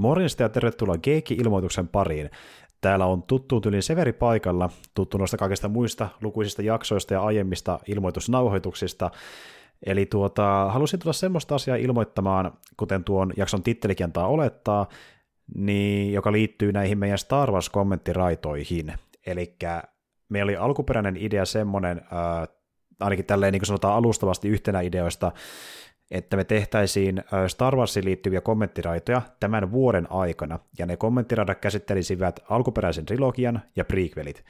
Morjesta ja tervetuloa Geekki-ilmoituksen pariin. Täällä on tuttu tyli Severi paikalla, tuttu noista kaikista muista lukuisista jaksoista ja aiemmista ilmoitusnauhoituksista. Eli tuota, halusin tulla semmoista asiaa ilmoittamaan, kuten tuon jakson tittelikin antaa olettaa, niin, joka liittyy näihin meidän Star Wars-kommenttiraitoihin. Eli meillä oli alkuperäinen idea semmoinen, äh, ainakin tälleen niin kuin sanotaan alustavasti yhtenä ideoista, että me tehtäisiin Star Warsiin liittyviä kommenttiraitoja tämän vuoden aikana, ja ne kommenttiraidat käsittelisivät alkuperäisen trilogian ja prequelit.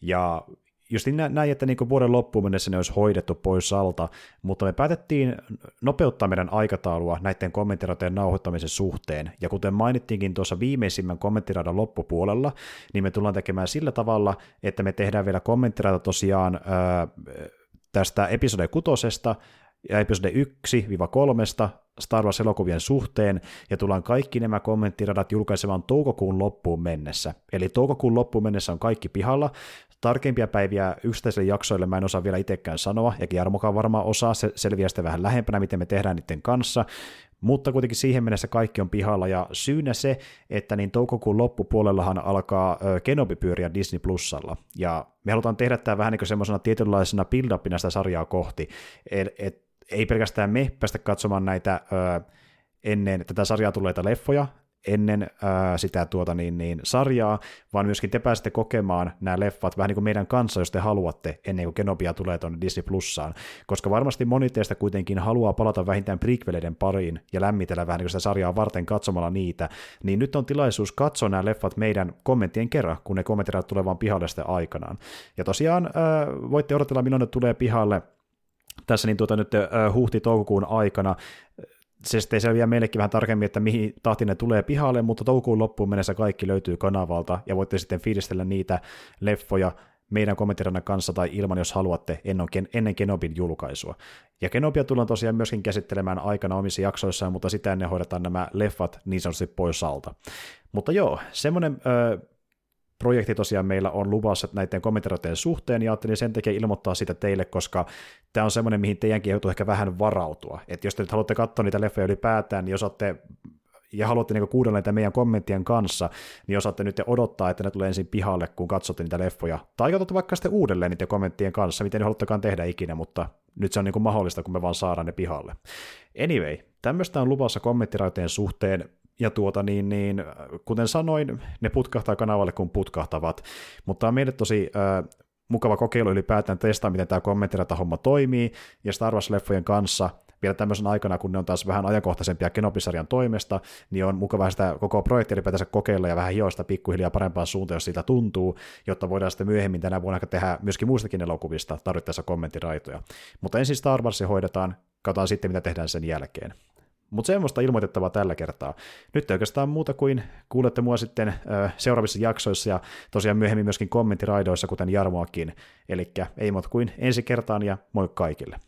Ja just näin, että niin vuoden loppuun mennessä ne olisi hoidettu pois alta, mutta me päätettiin nopeuttaa meidän aikataulua näiden kommenttiraitojen nauhoittamisen suhteen, ja kuten mainittiinkin tuossa viimeisimmän kommenttiraidan loppupuolella, niin me tullaan tekemään sillä tavalla, että me tehdään vielä kommenttiraita tosiaan ää, tästä episode kutosesta, ja episode 1-3 Star Wars-elokuvien suhteen, ja tullaan kaikki nämä kommenttiradat julkaisemaan toukokuun loppuun mennessä. Eli toukokuun loppuun mennessä on kaikki pihalla. Tarkempia päiviä yksittäisille jaksoille mä en osaa vielä itsekään sanoa, ja Jarmokaan varmaan osaa, se selviää sitten vähän lähempänä, miten me tehdään niiden kanssa, mutta kuitenkin siihen mennessä kaikki on pihalla, ja syynä se, että niin toukokuun loppupuolellahan alkaa Kenobi pyöriä Disney Plusalla, ja me halutaan tehdä tämä vähän niin kuin semmoisena tietynlaisena build sitä sarjaa kohti, et ei pelkästään me päästä katsomaan näitä ö, ennen tätä sarjaa tulleita leffoja, ennen ö, sitä tuota niin, niin, sarjaa, vaan myöskin te pääsette kokemaan nämä leffat vähän niin kuin meidän kanssa, jos te haluatte, ennen kuin Kenobia tulee tuonne Disney Plussaan, koska varmasti moni teistä kuitenkin haluaa palata vähintään prequeleiden pariin ja lämmitellä vähän niin kuin sitä sarjaa varten katsomalla niitä, niin nyt on tilaisuus katsoa nämä leffat meidän kommenttien kerran, kun ne kommentit tulee vaan pihalle sitten aikanaan. Ja tosiaan ö, voitte odotella, milloin ne tulee pihalle, tässä niin tuota nyt huhti-toukokuun aikana. Se sitten selviää meillekin vähän tarkemmin, että mihin tahtiin ne tulee pihalle, mutta toukokuun loppuun mennessä kaikki löytyy kanavalta, ja voitte sitten fiilistellä niitä leffoja meidän kommenttirannan kanssa tai ilman, jos haluatte, ennen Kenobin julkaisua. Ja Kenobia tullaan tosiaan myöskin käsittelemään aikana omissa jaksoissaan, mutta sitä ennen hoidetaan nämä leffat niin sanotusti pois alta. Mutta joo, semmoinen projekti tosiaan meillä on luvassa näiden kommentarioiden suhteen, ja ajattelin sen takia ilmoittaa sitä teille, koska tämä on semmoinen, mihin teidänkin joutuu ehkä vähän varautua. Että jos te nyt haluatte katsoa niitä leffoja ylipäätään, niin jos olette ja haluatte niin kuunnella niitä meidän kommenttien kanssa, niin osaatte nyt odottaa, että ne tulee ensin pihalle, kun katsotte niitä leffoja. Tai katsotte vaikka sitten uudelleen niiden kommenttien kanssa, miten ne haluttekaan tehdä ikinä, mutta nyt se on niin mahdollista, kun me vaan saadaan ne pihalle. Anyway, tämmöistä on luvassa kommenttiraitojen suhteen ja tuota niin, niin, kuten sanoin, ne putkahtaa kanavalle kun putkahtavat, mutta on meille tosi äh, mukava kokeilu ylipäätään testaa, miten tämä kommenttirata-homma toimii, ja Star Wars-leffojen kanssa vielä tämmöisen aikana, kun ne on taas vähän ajankohtaisempia Kenopisarjan toimesta, niin on mukava sitä koko projektia ylipäätänsä kokeilla ja vähän hioista pikkuhiljaa parempaan suuntaan, jos siitä tuntuu, jotta voidaan sitten myöhemmin tänä vuonna tehdä myöskin muistakin elokuvista tarvittaessa kommenttiraitoja. Mutta ensin Star Wars hoidetaan, katsotaan sitten, mitä tehdään sen jälkeen. Mutta semmoista ilmoitettavaa tällä kertaa. Nyt oikeastaan muuta kuin kuulette mua sitten ö, seuraavissa jaksoissa ja tosiaan myöhemmin myöskin kommenttiraidoissa, kuten Jarmoakin. Eli ei muuta kuin ensi kertaan ja moi kaikille.